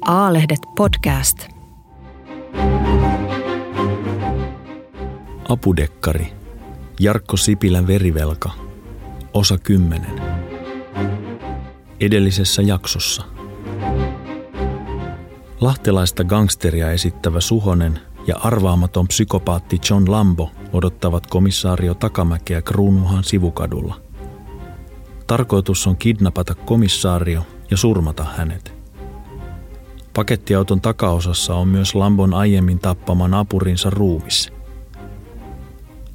A-lehdet podcast. Apudekkari. Jarkko Sipilän verivelka. Osa 10. Edellisessä jaksossa. Lahtelaista gangsteria esittävä Suhonen ja arvaamaton psykopaatti John Lambo odottavat komissaario Takamäkeä Kruunuhan sivukadulla. Tarkoitus on kidnapata komissaario ja surmata hänet. Pakettiauton takaosassa on myös Lambon aiemmin tappaman apurinsa ruumis.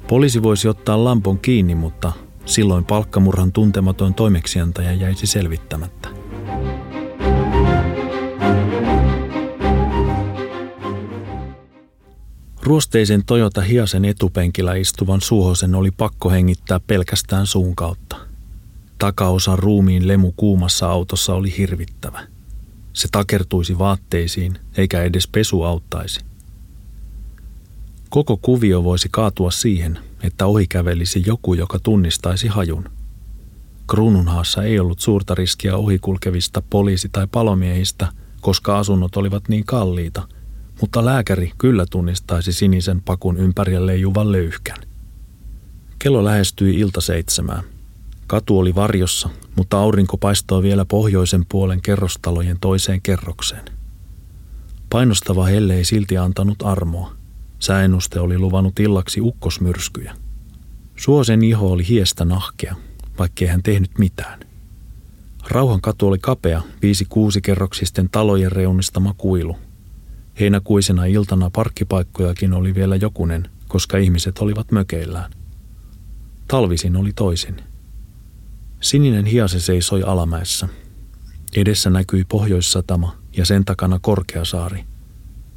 Poliisi voisi ottaa Lambon kiinni, mutta silloin palkkamurhan tuntematon toimeksiantaja jäisi selvittämättä. Ruosteisen Toyota Hiasen etupenkillä istuvan suhosen oli pakko hengittää pelkästään suun kautta. Takaosan ruumiin lemu kuumassa autossa oli hirvittävä. Se takertuisi vaatteisiin, eikä edes pesu auttaisi. Koko kuvio voisi kaatua siihen, että ohi kävelisi joku, joka tunnistaisi hajun. Kruununhaassa ei ollut suurta riskiä ohikulkevista poliisi- tai palomiehistä, koska asunnot olivat niin kalliita – mutta lääkäri kyllä tunnistaisi sinisen pakun ympärille leijuvan löyhkän. Kello lähestyi ilta seitsemään. Katu oli varjossa, mutta aurinko paistoi vielä pohjoisen puolen kerrostalojen toiseen kerrokseen. Painostava helle ei silti antanut armoa. Sääennuste oli luvannut illaksi ukkosmyrskyjä. Suosen iho oli hiestä nahkea, vaikkei hän tehnyt mitään. Rauhan katu oli kapea, viisi kuusi kerroksisten talojen reunistama kuilu, Heinäkuisena iltana parkkipaikkojakin oli vielä jokunen, koska ihmiset olivat mökeillään. Talvisin oli toisin. Sininen hiase seisoi alamäessä. Edessä näkyi pohjoissatama ja sen takana Korkeasaari.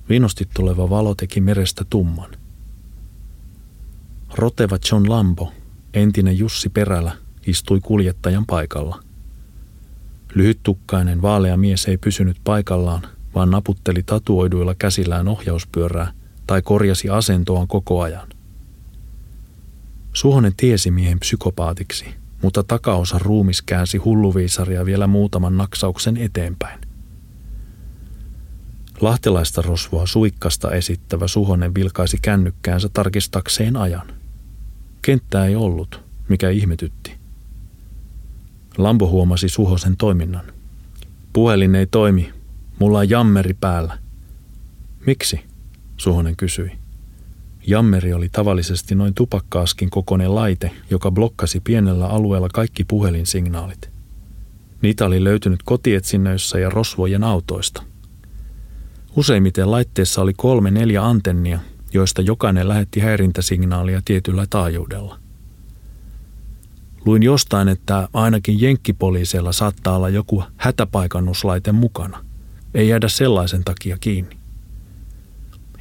Vinosti tuleva valo teki merestä tumman. Roteva John Lambo, entinen Jussi Perälä, istui kuljettajan paikalla. Lyhyttukkainen vaalea mies ei pysynyt paikallaan – vaan naputteli tatuoiduilla käsillään ohjauspyörää tai korjasi asentoaan koko ajan. Suhonen tiesi miehen psykopaatiksi, mutta takaosa ruumis käänsi hulluviisaria vielä muutaman naksauksen eteenpäin. Lahtelaista rosvoa suikkasta esittävä Suhonen vilkaisi kännykkäänsä tarkistakseen ajan. Kenttää ei ollut, mikä ihmetytti. Lambo huomasi Suhosen toiminnan. Puhelin ei toimi, Mulla on jammeri päällä. Miksi? Suhonen kysyi. Jammeri oli tavallisesti noin tupakkaaskin kokoinen laite, joka blokkasi pienellä alueella kaikki puhelinsignaalit. Niitä oli löytynyt kotietsinnöissä ja rosvojen autoista. Useimmiten laitteessa oli kolme neljä antennia, joista jokainen lähetti häirintäsignaalia tietyllä taajuudella. Luin jostain, että ainakin jenkkipoliiseilla saattaa olla joku hätäpaikannuslaite mukana – ei jäädä sellaisen takia kiinni.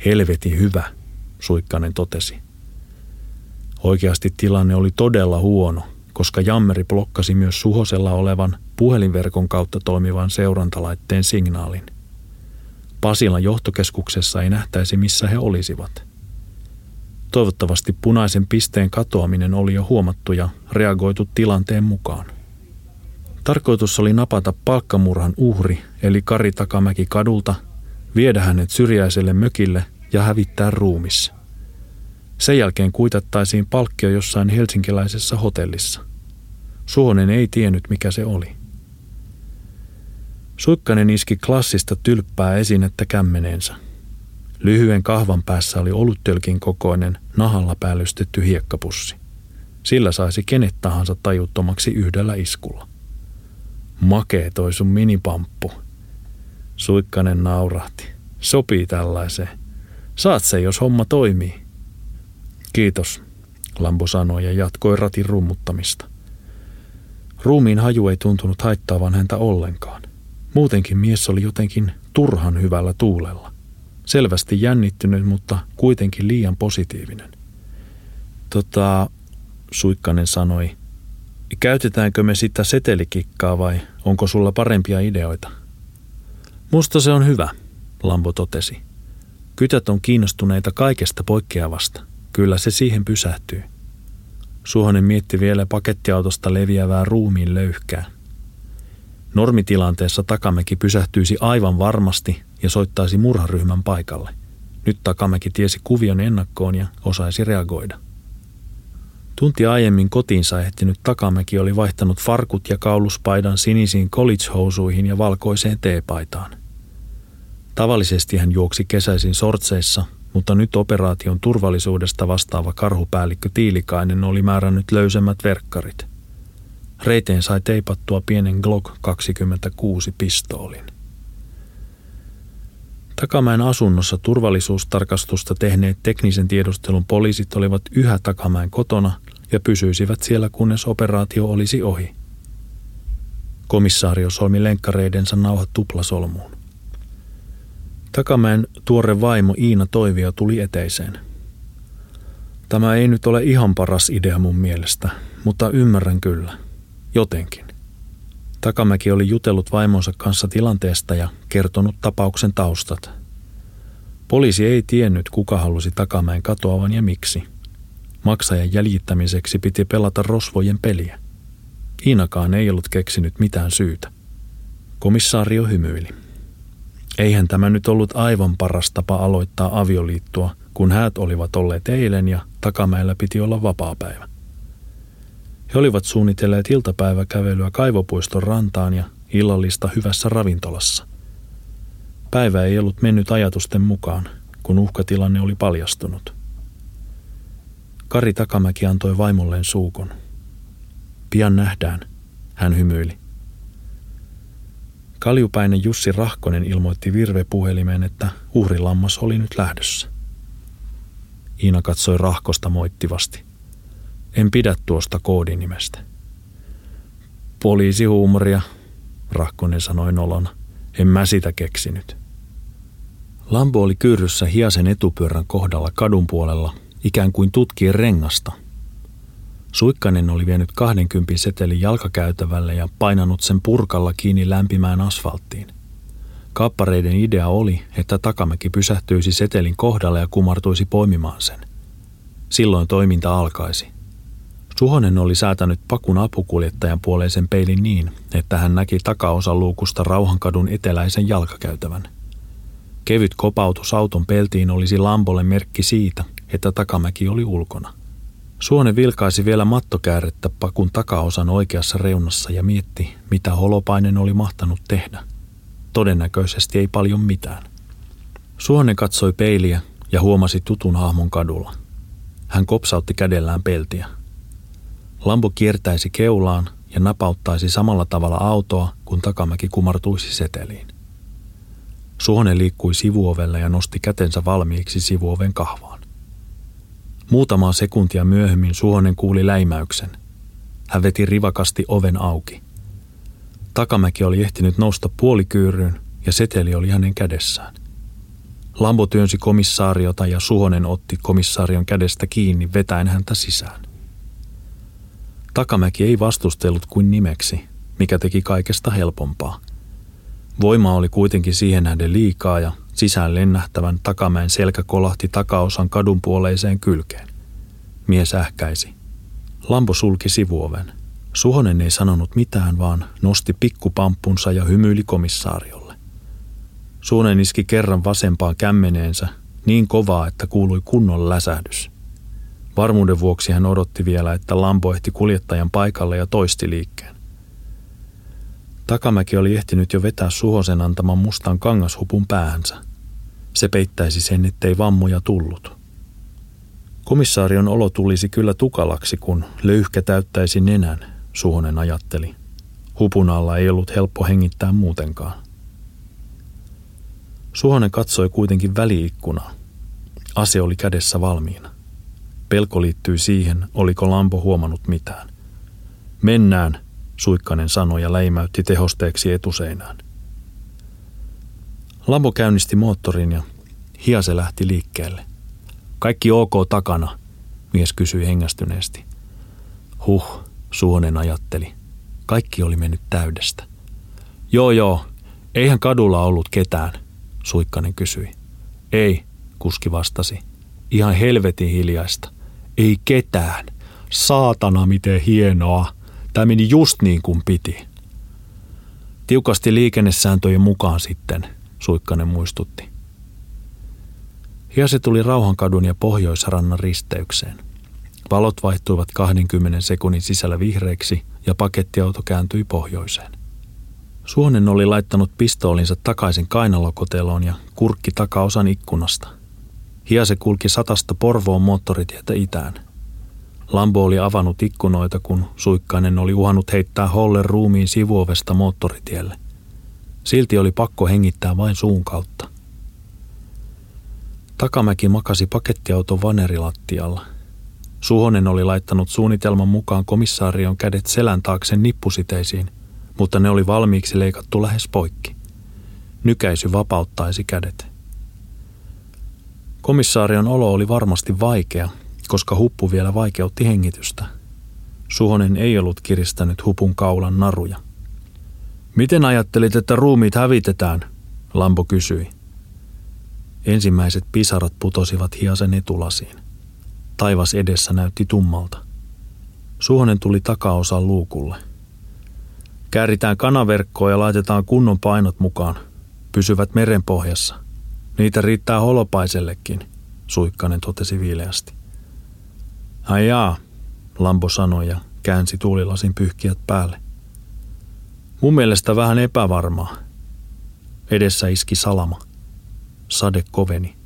Helvetin hyvä, Suikkanen totesi. Oikeasti tilanne oli todella huono, koska jammeri blokkasi myös Suhosella olevan puhelinverkon kautta toimivan seurantalaitteen signaalin. Pasilan johtokeskuksessa ei nähtäisi, missä he olisivat. Toivottavasti punaisen pisteen katoaminen oli jo huomattu ja reagoitu tilanteen mukaan. Tarkoitus oli napata palkkamurhan uhri, eli Kari Takamäki kadulta, viedä hänet syrjäiselle mökille ja hävittää ruumissa. Sen jälkeen kuitattaisiin palkkio jossain helsinkiläisessä hotellissa. Suonen ei tiennyt, mikä se oli. Suikkanen iski klassista tylppää esinettä kämmeneensä. Lyhyen kahvan päässä oli oluttölkin kokoinen, nahalla päällystetty hiekkapussi. Sillä saisi kenet tahansa tajuttomaksi yhdellä iskulla. Makee toi sun minipamppu. Suikkanen naurahti. Sopii tällaiseen. Saat se, jos homma toimii. Kiitos, Lambo sanoi ja jatkoi ratin rummuttamista. Ruumiin haju ei tuntunut haittaavan häntä ollenkaan. Muutenkin mies oli jotenkin turhan hyvällä tuulella. Selvästi jännittynyt, mutta kuitenkin liian positiivinen. Tota, Suikkanen sanoi, Käytetäänkö me sitä setelikikkaa vai onko sulla parempia ideoita? Musta se on hyvä, Lambo totesi. Kytät on kiinnostuneita kaikesta poikkeavasta. Kyllä se siihen pysähtyy. Suhonen mietti vielä pakettiautosta leviävää ruumiin löyhkää. Normitilanteessa Takamäki pysähtyisi aivan varmasti ja soittaisi murharyhmän paikalle. Nyt Takamäki tiesi kuvion ennakkoon ja osaisi reagoida. Tunti aiemmin kotiinsa ehtinyt Takamäki oli vaihtanut farkut ja kauluspaidan sinisiin college-housuihin ja valkoiseen teepaitaan. Tavallisesti hän juoksi kesäisin sortseissa, mutta nyt operaation turvallisuudesta vastaava karhupäällikkö Tiilikainen oli määrännyt löysemmät verkkarit. Reiteen sai teipattua pienen Glock 26 pistoolin. Takamäen asunnossa turvallisuustarkastusta tehneet teknisen tiedustelun poliisit olivat yhä Takamäen kotona ja pysyisivät siellä kunnes operaatio olisi ohi. Komissaario solmi lenkkareidensa nauhat tuplasolmuun. Takamäen tuore vaimo Iina Toivio tuli eteiseen. Tämä ei nyt ole ihan paras idea mun mielestä, mutta ymmärrän kyllä. Jotenkin. Takamäki oli jutellut vaimonsa kanssa tilanteesta ja kertonut tapauksen taustat. Poliisi ei tiennyt, kuka halusi Takamäen katoavan ja miksi. Maksajan jäljittämiseksi piti pelata rosvojen peliä. Iinakaan ei ollut keksinyt mitään syytä. Komissaario hymyili. Eihän tämä nyt ollut aivan paras tapa aloittaa avioliittoa, kun häät olivat olleet eilen ja takamäellä piti olla vapaapäivä. He olivat suunnitelleet iltapäiväkävelyä kaivopuiston rantaan ja illallista hyvässä ravintolassa. Päivä ei ollut mennyt ajatusten mukaan, kun uhkatilanne oli paljastunut. Kari Takamäki antoi vaimolleen suukon. Pian nähdään, hän hymyili. Kaljupäinen Jussi Rahkonen ilmoitti virvepuhelimeen, että uhrilammas oli nyt lähdössä. Iina katsoi Rahkosta moittivasti. En pidä tuosta koodinimestä. Poliisihuumoria, Rahkonen sanoi nolona. En mä sitä keksinyt. Lambo oli kyyryssä hiasen etupyörän kohdalla kadun puolella, ikään kuin tutkien rengasta – Suikkanen oli vienyt 20 setelin jalkakäytävälle ja painanut sen purkalla kiinni lämpimään asfalttiin. Kappareiden idea oli, että takamäki pysähtyisi setelin kohdalle ja kumartuisi poimimaan sen. Silloin toiminta alkaisi. Suhonen oli säätänyt pakun apukuljettajan puoleisen peilin niin, että hän näki takaosan luukusta Rauhankadun eteläisen jalkakäytävän. Kevyt kopautus auton peltiin olisi Lambolle merkki siitä, että takamäki oli ulkona. Suone vilkaisi vielä mattokäärettä pakun takaosan oikeassa reunassa ja mietti, mitä holopainen oli mahtanut tehdä. Todennäköisesti ei paljon mitään. Suone katsoi peiliä ja huomasi tutun hahmon kadulla. Hän kopsautti kädellään peltiä. Lambo kiertäisi keulaan ja napauttaisi samalla tavalla autoa, kun takamäki kumartuisi seteliin. Suone liikkui sivuovelle ja nosti kätensä valmiiksi sivuoven kahvaan. Muutamaa sekuntia myöhemmin Suhonen kuuli läimäyksen. Hän veti rivakasti oven auki. Takamäki oli ehtinyt nousta puolikyyryyn ja seteli oli hänen kädessään. Lambo työnsi komissaariota ja Suhonen otti komissaarion kädestä kiinni vetäen häntä sisään. Takamäki ei vastustellut kuin nimeksi, mikä teki kaikesta helpompaa. Voima oli kuitenkin siihen nähden liikaa ja Sisään lennähtävän takamäen selkä kolahti takaosan kadunpuoleiseen kylkeen. Mies ähkäisi. Lampo sulki sivuoven. Suhonen ei sanonut mitään, vaan nosti pikkupamppunsa ja hymyili komissaariolle. Suhonen iski kerran vasempaan kämmeneensä niin kovaa, että kuului kunnon läsähdys. Varmuuden vuoksi hän odotti vielä, että Lampo ehti kuljettajan paikalle ja toisti liikkeen. Takamäki oli ehtinyt jo vetää Suhosen antaman mustan kangashupun päähänsä. Se peittäisi sen, ettei vammoja tullut. Komissaarion olo tulisi kyllä tukalaksi, kun löyhkä täyttäisi nenän, Suhonen ajatteli. Hupun alla ei ollut helppo hengittää muutenkaan. Suhonen katsoi kuitenkin väliikkunaa. Ase oli kädessä valmiina. Pelko liittyi siihen, oliko Lampo huomannut mitään. Mennään, Suikkanen sanoi ja läimäytti tehosteeksi etuseinään. Lambo käynnisti moottorin ja hiase lähti liikkeelle. Kaikki ok takana, mies kysyi hengästyneesti. Huh, Suonen ajatteli. Kaikki oli mennyt täydestä. Joo joo, eihän kadulla ollut ketään, Suikkanen kysyi. Ei, kuski vastasi. Ihan helvetin hiljaista. Ei ketään. Saatana miten hienoa. Tämä meni just niin kuin piti. Tiukasti liikennesääntöjen mukaan sitten, Suikkanen muistutti. Hiase tuli Rauhankadun ja Pohjoisrannan risteykseen. Valot vaihtuivat 20 sekunnin sisällä vihreiksi ja pakettiauto kääntyi pohjoiseen. Suonen oli laittanut pistoolinsa takaisin kainalokoteloon ja kurkki takaosan ikkunasta. Hiase kulki satasta Porvoon moottoritietä itään. Lambo oli avannut ikkunoita, kun Suikkainen oli uhannut heittää Hollen ruumiin sivuovesta moottoritielle. Silti oli pakko hengittää vain suun kautta. Takamäki makasi pakettiauton vanerilattialla. Suhonen oli laittanut suunnitelman mukaan komissaarion kädet selän taakse nippusiteisiin, mutta ne oli valmiiksi leikattu lähes poikki. Nykäisy vapauttaisi kädet. Komissaarion olo oli varmasti vaikea, koska huppu vielä vaikeutti hengitystä. Suhonen ei ollut kiristänyt hupun kaulan naruja. Miten ajattelit, että ruumiit hävitetään? Lambo kysyi. Ensimmäiset pisarat putosivat hiasen etulasiin. Taivas edessä näytti tummalta. Suhonen tuli takaosan luukulle. Kääritään kanaverkkoa ja laitetaan kunnon painot mukaan. Pysyvät merenpohjassa. Niitä riittää holopaisellekin, Suikkanen totesi viileästi. Ai jaa, Lambo sanoi ja käänsi tuulilasin pyyhkiät päälle. Mun mielestä vähän epävarmaa. Edessä iski salama. Sade koveni.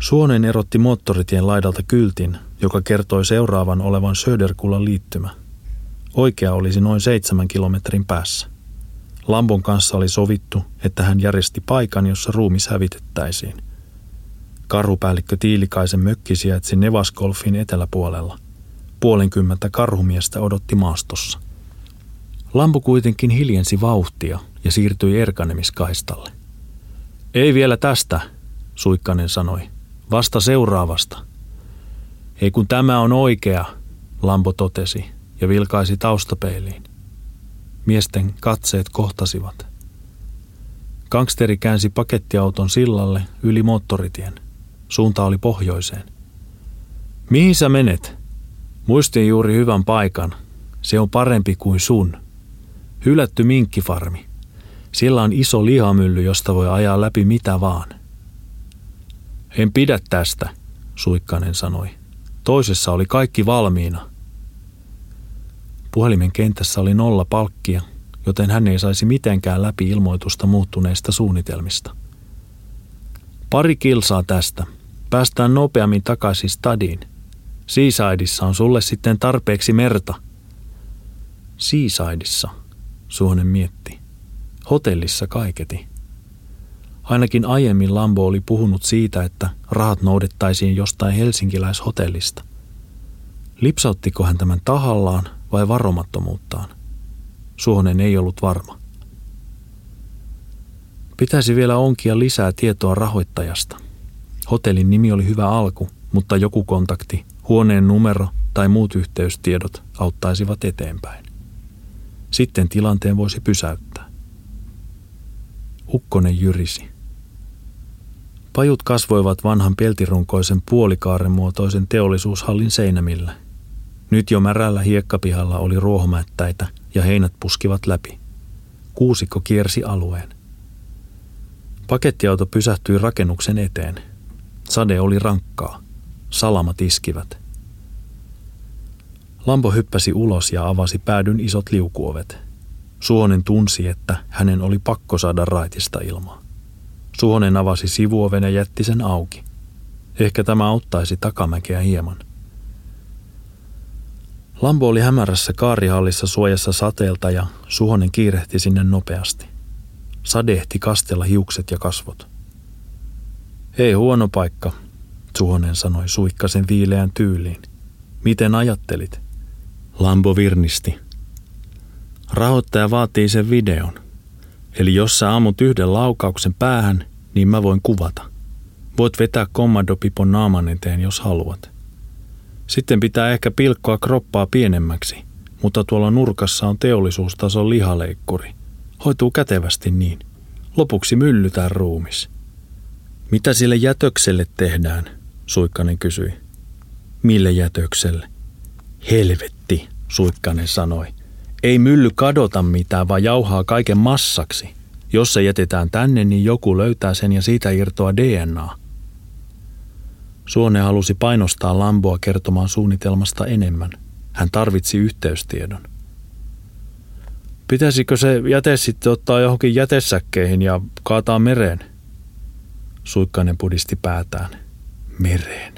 Suonen erotti moottoritien laidalta kyltin, joka kertoi seuraavan olevan Söderkullan liittymä. Oikea olisi noin seitsemän kilometrin päässä. Lambon kanssa oli sovittu, että hän järjesti paikan, jossa ruumis hävitettäisiin. Karhupäällikkö Tiilikaisen mökki sijaitsi Nevaskolfin eteläpuolella. Puolenkymmentä karhumiestä odotti maastossa. Lampu kuitenkin hiljensi vauhtia ja siirtyi erkanemiskaistalle. Ei vielä tästä, Suikkanen sanoi. Vasta seuraavasta. Ei kun tämä on oikea, Lampo totesi ja vilkaisi taustapeiliin. Miesten katseet kohtasivat. Gangsteri käänsi pakettiauton sillalle yli moottoritien. Suunta oli pohjoiseen. Mihin sä menet? Muistin juuri hyvän paikan. Se on parempi kuin sun. Hylätty minkkifarmi. Siellä on iso lihamylly, josta voi ajaa läpi mitä vaan. En pidä tästä, Suikkanen sanoi. Toisessa oli kaikki valmiina. Puhelimen kentässä oli nolla palkkia, joten hän ei saisi mitenkään läpi ilmoitusta muuttuneista suunnitelmista. Pari kilsaa tästä. Päästään nopeammin takaisin stadiin. Seasideissa on sulle sitten tarpeeksi merta. Seasideissa, Suonen mietti. Hotellissa kaiketi. Ainakin aiemmin Lambo oli puhunut siitä, että rahat noudettaisiin jostain helsinkiläishotellista. Lipsauttiko hän tämän tahallaan vai varomattomuuttaan? Suhonen ei ollut varma. Pitäisi vielä onkia lisää tietoa rahoittajasta. Hotellin nimi oli hyvä alku, mutta joku kontakti, huoneen numero tai muut yhteystiedot auttaisivat eteenpäin. Sitten tilanteen voisi pysäyttää. Ukkonen jyrisi. Pajut kasvoivat vanhan peltirunkoisen puolikaaren muotoisen teollisuushallin seinämillä. Nyt jo märällä hiekkapihalla oli ruohomättäitä ja heinät puskivat läpi. Kuusikko kiersi alueen. Pakettiauto pysähtyi rakennuksen eteen. Sade oli rankkaa. Salamat iskivät. Lampo hyppäsi ulos ja avasi päädyn isot liukuovet. Suonen tunsi, että hänen oli pakko saada raitista ilmaa. Suhonen avasi sivuoven ja jätti sen auki. Ehkä tämä auttaisi takamäkeä hieman. Lambo oli hämärässä kaarihallissa suojassa sateelta ja Suhonen kiirehti sinne nopeasti. Sadehti kastella hiukset ja kasvot. Ei huono paikka, Suhonen sanoi suikkasen viileän tyyliin. Miten ajattelit? Lambo virnisti. Rahoittaja vaatii sen videon – Eli jos sä ammut yhden laukauksen päähän, niin mä voin kuvata. Voit vetää kommandopipon naaman eteen, jos haluat. Sitten pitää ehkä pilkkoa kroppaa pienemmäksi, mutta tuolla nurkassa on teollisuustason lihaleikkuri. Hoituu kätevästi niin. Lopuksi myllytään ruumis. Mitä sille jätökselle tehdään? Suikkanen kysyi. Mille jätökselle? Helvetti, Suikkanen sanoi. Ei mylly kadota mitään, vaan jauhaa kaiken massaksi. Jos se jätetään tänne, niin joku löytää sen ja siitä irtoaa DNA. Suone halusi painostaa Lamboa kertomaan suunnitelmasta enemmän. Hän tarvitsi yhteystiedon. Pitäisikö se jäte sitten ottaa johonkin jätesäkkeihin ja kaataa mereen? Suikkainen pudisti päätään. Mereen.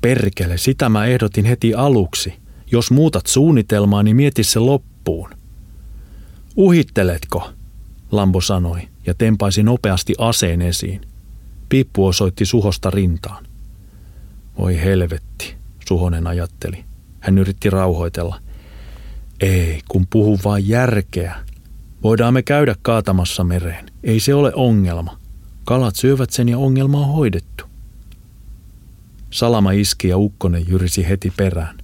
Perkele, sitä mä ehdotin heti aluksi. Jos muutat suunnitelmaa, niin mieti se loppuun. Uhitteletko? Lambo sanoi ja tempaisi nopeasti aseen esiin. Piippu osoitti Suhosta rintaan. Voi helvetti, Suhonen ajatteli. Hän yritti rauhoitella. Ei, kun puhu vain järkeä. Voidaan me käydä kaatamassa mereen. Ei se ole ongelma. Kalat syövät sen ja ongelma on hoidettu. Salama iski ja ukkonen jyrisi heti perään.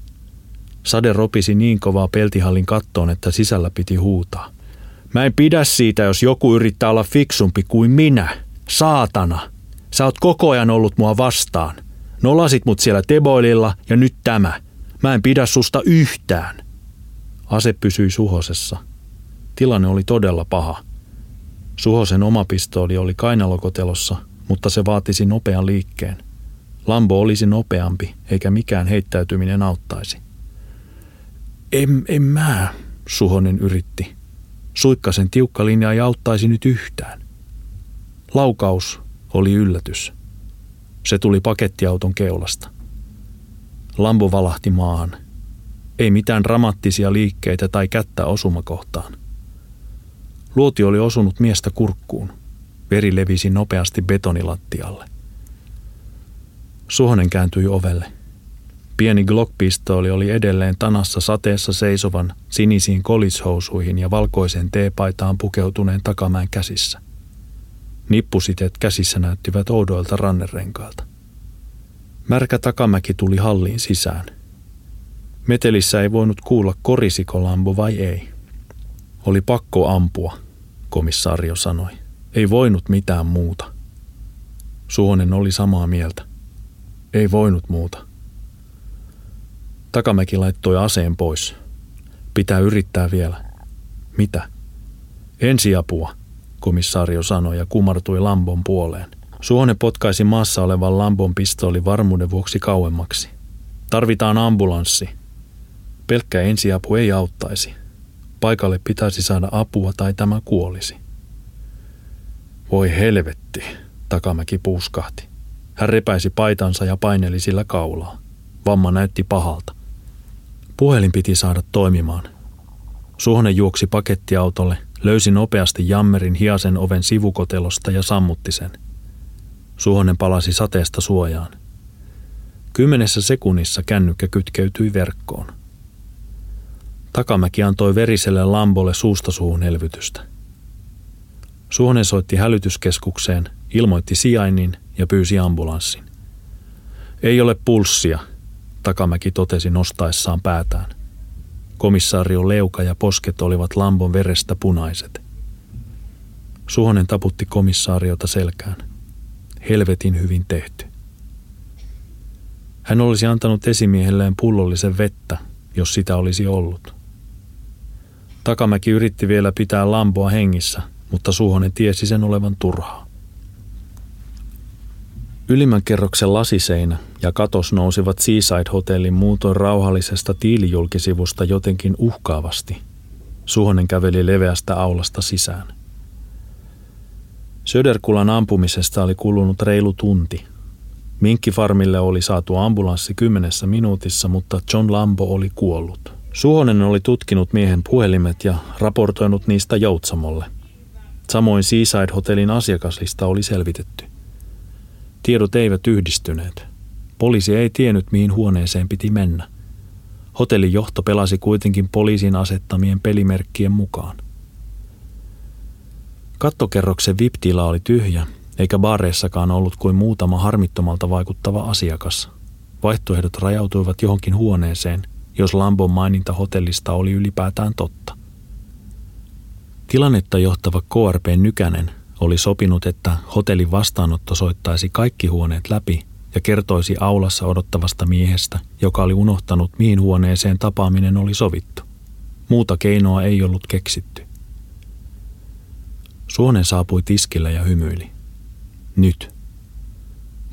Sade ropisi niin kovaa peltihallin kattoon, että sisällä piti huutaa. Mä en pidä siitä, jos joku yrittää olla fiksumpi kuin minä. Saatana! Sä oot koko ajan ollut mua vastaan. Nolasit mut siellä teboililla ja nyt tämä. Mä en pidä susta yhtään. Ase pysyi Suhosessa. Tilanne oli todella paha. Suhosen oma pistooli oli kainalokotelossa, mutta se vaatisi nopean liikkeen. Lambo olisi nopeampi, eikä mikään heittäytyminen auttaisi. En, en mä, Suhonen yritti. Suikkasen tiukka linja ei auttaisi nyt yhtään. Laukaus oli yllätys. Se tuli pakettiauton keulasta. Lambo valahti maahan. Ei mitään dramaattisia liikkeitä tai kättä osumakohtaan. Luoti oli osunut miestä kurkkuun. Veri levisi nopeasti betonilattialle. Suhonen kääntyi ovelle. Pieni Glock-pistooli oli edelleen tanassa sateessa seisovan sinisiin kolishousuihin ja valkoiseen teepaitaan pukeutuneen takamäen käsissä. Nippusiteet käsissä näyttivät oudoilta rannerenkailta. Märkä takamäki tuli halliin sisään. Metelissä ei voinut kuulla korisiko Lambo vai ei. Oli pakko ampua, komissaario sanoi. Ei voinut mitään muuta. Suonen oli samaa mieltä. Ei voinut muuta. Takamäki laittoi aseen pois. Pitää yrittää vielä. Mitä? Ensiapua, komissaario sanoi ja kumartui Lambon puoleen. Suone potkaisi maassa olevan Lambon pistooli varmuuden vuoksi kauemmaksi. Tarvitaan ambulanssi. Pelkkä ensiapu ei auttaisi. Paikalle pitäisi saada apua tai tämä kuolisi. Voi helvetti, Takamäki puuskahti. Hän repäisi paitansa ja paineli sillä kaulaa. Vamma näytti pahalta. Puhelin piti saada toimimaan. Suhonen juoksi pakettiautolle, löysi nopeasti jammerin hiasen oven sivukotelosta ja sammutti sen. Suhonen palasi sateesta suojaan. Kymmenessä sekunnissa kännykkä kytkeytyi verkkoon. Takamäki antoi veriselle Lambolle suusta suuhun elvytystä. Suhonen soitti hälytyskeskukseen, ilmoitti sijainnin ja pyysi ambulanssin. Ei ole pulssia, Takamäki totesi nostaessaan päätään. Komissaario leuka ja posket olivat Lambon verestä punaiset. Suhonen taputti komissaariota selkään. Helvetin hyvin tehty. Hän olisi antanut esimiehelleen pullollisen vettä, jos sitä olisi ollut. Takamäki yritti vielä pitää Lamboa hengissä, mutta Suhonen tiesi sen olevan turhaa. Ylimmän kerroksen lasiseinä ja katos nousivat Seaside-hotellin muutoin rauhallisesta tiilijulkisivusta jotenkin uhkaavasti. Suhonen käveli leveästä aulasta sisään. Söderkulan ampumisesta oli kulunut reilu tunti. Minkkifarmille oli saatu ambulanssi kymmenessä minuutissa, mutta John Lambo oli kuollut. Suhonen oli tutkinut miehen puhelimet ja raportoinut niistä Joutsamolle. Samoin Seaside-hotellin asiakaslista oli selvitetty. Tiedot eivät yhdistyneet. Poliisi ei tiennyt, mihin huoneeseen piti mennä. Hotellin johto pelasi kuitenkin poliisin asettamien pelimerkkien mukaan. Kattokerroksen VIP-tila oli tyhjä, eikä baareissakaan ollut kuin muutama harmittomalta vaikuttava asiakas. Vaihtoehdot rajautuivat johonkin huoneeseen, jos Lambon maininta hotellista oli ylipäätään totta. Tilannetta johtava KRP Nykänen oli sopinut, että hotellin vastaanotto soittaisi kaikki huoneet läpi ja kertoisi aulassa odottavasta miehestä, joka oli unohtanut, mihin huoneeseen tapaaminen oli sovittu. Muuta keinoa ei ollut keksitty. Suonen saapui tiskillä ja hymyili. Nyt.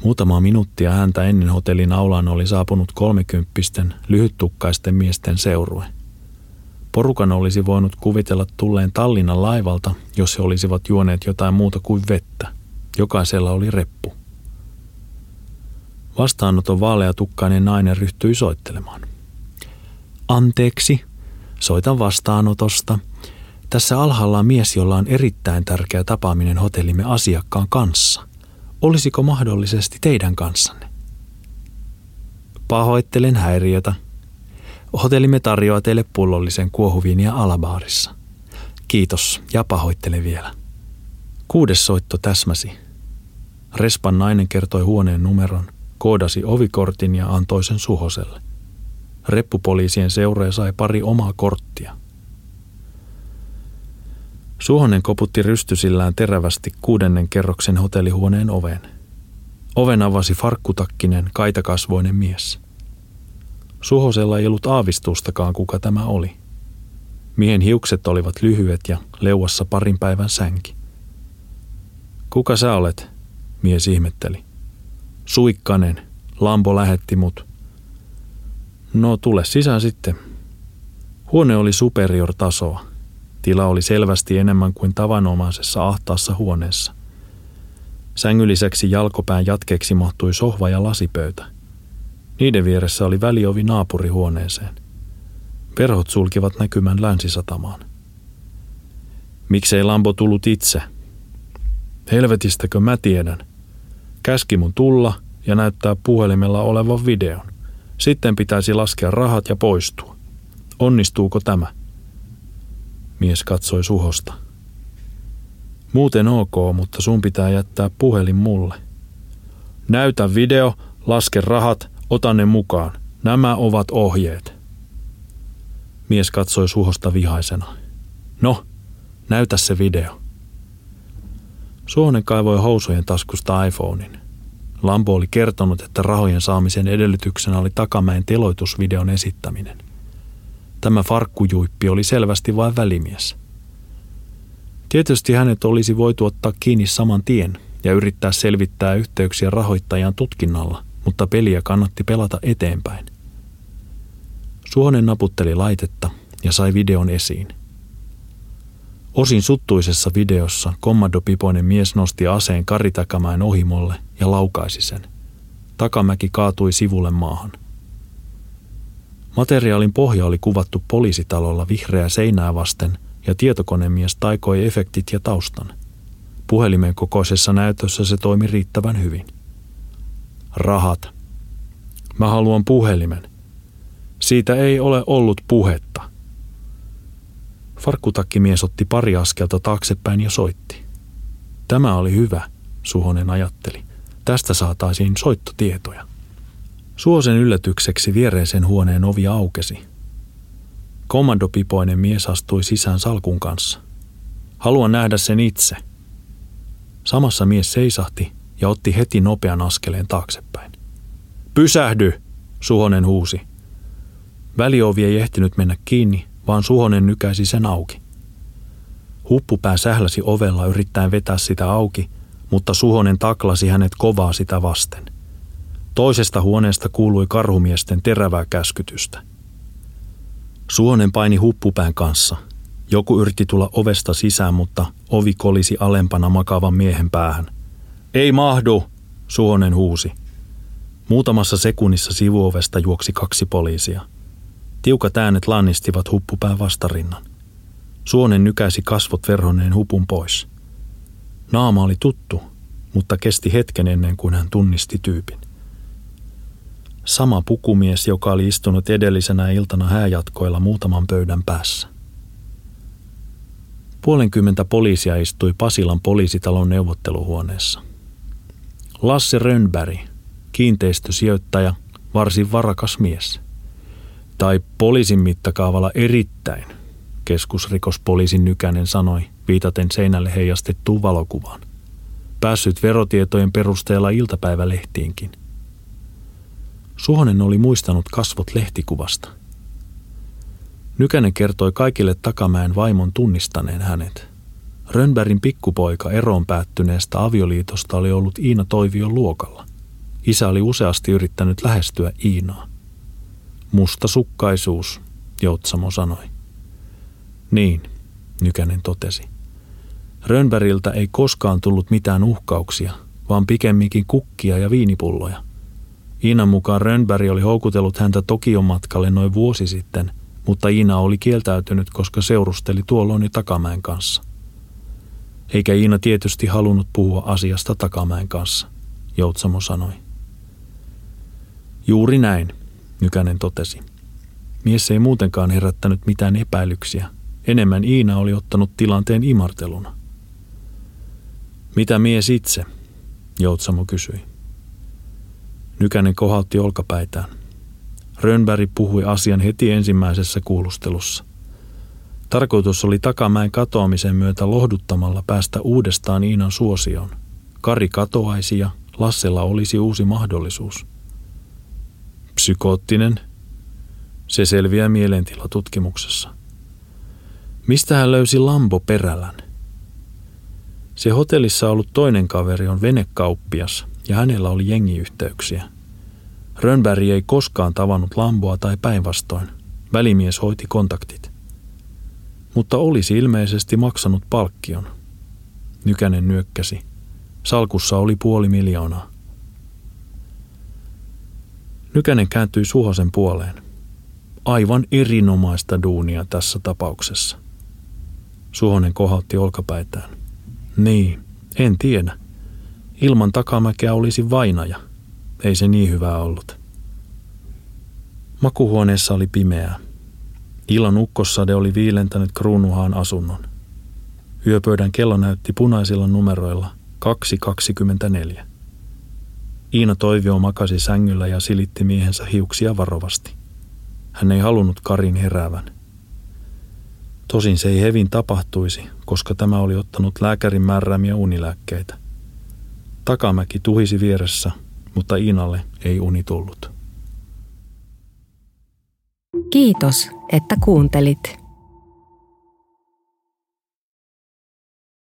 Muutama minuuttia häntä ennen hotellin aulaan oli saapunut kolmekymppisten, lyhyttukkaisten miesten seurue. Porukan olisi voinut kuvitella tulleen Tallinnan laivalta, jos he olisivat juoneet jotain muuta kuin vettä. Jokaisella oli reppu. Vastaanoton vaaleatukkainen nainen ryhtyi soittelemaan. Anteeksi, soitan vastaanotosta. Tässä alhaalla on mies, jolla on erittäin tärkeä tapaaminen hotellimme asiakkaan kanssa. Olisiko mahdollisesti teidän kanssanne? Pahoittelen häiriötä. Hotellimme tarjoaa teille pullollisen kuohuviinia alabaarissa. Kiitos ja pahoittelen vielä. Kuudes soitto täsmäsi. Respan nainen kertoi huoneen numeron, koodasi ovikortin ja antoi sen Suhoselle. Reppupoliisien seuraaja sai pari omaa korttia. Suhonen koputti rystysillään terävästi kuudennen kerroksen hotellihuoneen oven. Oven avasi farkkutakkinen, kaitakasvoinen mies. Suhosella ei ollut aavistustakaan, kuka tämä oli. Miehen hiukset olivat lyhyet ja leuassa parin päivän sänki. Kuka sä olet? Mies ihmetteli. Suikkanen. Lampo lähetti mut. No tule sisään sitten. Huone oli superior tasoa. Tila oli selvästi enemmän kuin tavanomaisessa ahtaassa huoneessa. Sängyn lisäksi jalkopään jatkeeksi mahtui sohva ja lasipöytä. Niiden vieressä oli väliovi naapurihuoneeseen. Verhot sulkivat näkymän länsisatamaan. Miksei Lambo tullut itse? Helvetistäkö mä tiedän? Käski mun tulla ja näyttää puhelimella olevan videon. Sitten pitäisi laskea rahat ja poistua. Onnistuuko tämä? Mies katsoi suhosta. Muuten ok, mutta sun pitää jättää puhelin mulle. Näytä video, laske rahat, ota ne mukaan. Nämä ovat ohjeet. Mies katsoi suhosta vihaisena. No, näytä se video. Suonen kaivoi housujen taskusta iPhonein. Lampo oli kertonut, että rahojen saamisen edellytyksenä oli takamäen teloitusvideon esittäminen. Tämä farkkujuippi oli selvästi vain välimies. Tietysti hänet olisi voitu ottaa kiinni saman tien ja yrittää selvittää yhteyksiä rahoittajan tutkinnalla, mutta peliä kannatti pelata eteenpäin. Suonen naputteli laitetta ja sai videon esiin. Osin suttuisessa videossa kommandopipoinen mies nosti aseen karitakamäen ohimolle ja laukaisi sen. Takamäki kaatui sivulle maahan. Materiaalin pohja oli kuvattu poliisitalolla vihreää seinää vasten ja tietokonemies taikoi efektit ja taustan. Puhelimen kokoisessa näytössä se toimi riittävän hyvin. Rahat. Mä haluan puhelimen. Siitä ei ole ollut puhetta. Farkkutakkimies otti pari askelta taaksepäin ja soitti. Tämä oli hyvä, Suhonen ajatteli. Tästä saataisiin soittotietoja. Suosen yllätykseksi viereisen huoneen ovi aukesi. Kommandopipoinen mies astui sisään salkun kanssa. Haluan nähdä sen itse. Samassa mies seisahti ja otti heti nopean askeleen taaksepäin. Pysähdy, Suhonen huusi. Väliovi ei ehtinyt mennä kiinni, vaan Suhonen nykäisi sen auki. Huppupää sähläsi ovella yrittäen vetää sitä auki, mutta Suhonen taklasi hänet kovaa sitä vasten. Toisesta huoneesta kuului karhumiesten terävää käskytystä. Suhonen paini huppupään kanssa. Joku yritti tulla ovesta sisään, mutta ovi kolisi alempana makavan miehen päähän. Ei mahdu, Suhonen huusi. Muutamassa sekunnissa sivuovesta juoksi kaksi poliisia – Tiukat äänet lannistivat huppupään vastarinnan. Suonen nykäisi kasvot verhoneen hupun pois. Naama oli tuttu, mutta kesti hetken ennen kuin hän tunnisti tyypin. Sama pukumies, joka oli istunut edellisenä iltana hääjatkoilla muutaman pöydän päässä. Puolenkymmentä poliisia istui Pasilan poliisitalon neuvotteluhuoneessa. Lasse Rönnberg, kiinteistösijoittaja, varsin varakas mies – tai poliisin mittakaavalla erittäin, keskusrikospoliisin Nykänen sanoi, viitaten seinälle heijastettuun valokuvaan. Päässyt verotietojen perusteella iltapäivälehtiinkin. Suhonen oli muistanut kasvot lehtikuvasta. Nykänen kertoi kaikille Takamäen vaimon tunnistaneen hänet. Rönnbergin pikkupoika eroon päättyneestä avioliitosta oli ollut Iina Toivion luokalla. Isä oli useasti yrittänyt lähestyä Iinaa. Musta sukkaisuus, Joutsamo sanoi. Niin, Nykänen totesi. Rönnbergiltä ei koskaan tullut mitään uhkauksia, vaan pikemminkin kukkia ja viinipulloja. Iinan mukaan Rönnberg oli houkutellut häntä Tokion matkalle noin vuosi sitten, mutta Iina oli kieltäytynyt, koska seurusteli tuolloin Takamäen kanssa. Eikä Iina tietysti halunnut puhua asiasta Takamäen kanssa, Joutsamo sanoi. Juuri näin, Nykänen totesi. Mies ei muutenkaan herättänyt mitään epäilyksiä. Enemmän Iina oli ottanut tilanteen imarteluna. Mitä mies itse? Joutsamo kysyi. Nykänen kohautti olkapäitään. Rönnberg puhui asian heti ensimmäisessä kuulustelussa. Tarkoitus oli takamäen katoamisen myötä lohduttamalla päästä uudestaan Iinan suosioon. Kari katoaisi ja Lassella olisi uusi mahdollisuus. Psykoottinen. Se selviää mielentilatutkimuksessa. Mistä hän löysi Lambo Perälän? Se hotellissa ollut toinen kaveri on venekauppias ja hänellä oli jengiyhteyksiä. Rönnberg ei koskaan tavannut Lamboa tai päinvastoin. Välimies hoiti kontaktit. Mutta olisi ilmeisesti maksanut palkkion. Nykänen nyökkäsi. Salkussa oli puoli miljoonaa. Nykänen kääntyi Suhosen puoleen. Aivan erinomaista duunia tässä tapauksessa. Suhonen kohautti olkapäitään. Niin, en tiedä. Ilman takamäkeä olisi vainaja. Ei se niin hyvää ollut. Makuhuoneessa oli pimeää. Illan ukkossade oli viilentänyt kruunuhaan asunnon. Yöpöydän kello näytti punaisilla numeroilla 2.24. Iina Toivio makasi sängyllä ja silitti miehensä hiuksia varovasti. Hän ei halunnut Karin heräävän. Tosin se ei hevin tapahtuisi, koska tämä oli ottanut lääkärin määräämiä unilääkkeitä. Takamäki tuhisi vieressä, mutta Iinalle ei uni tullut. Kiitos, että kuuntelit.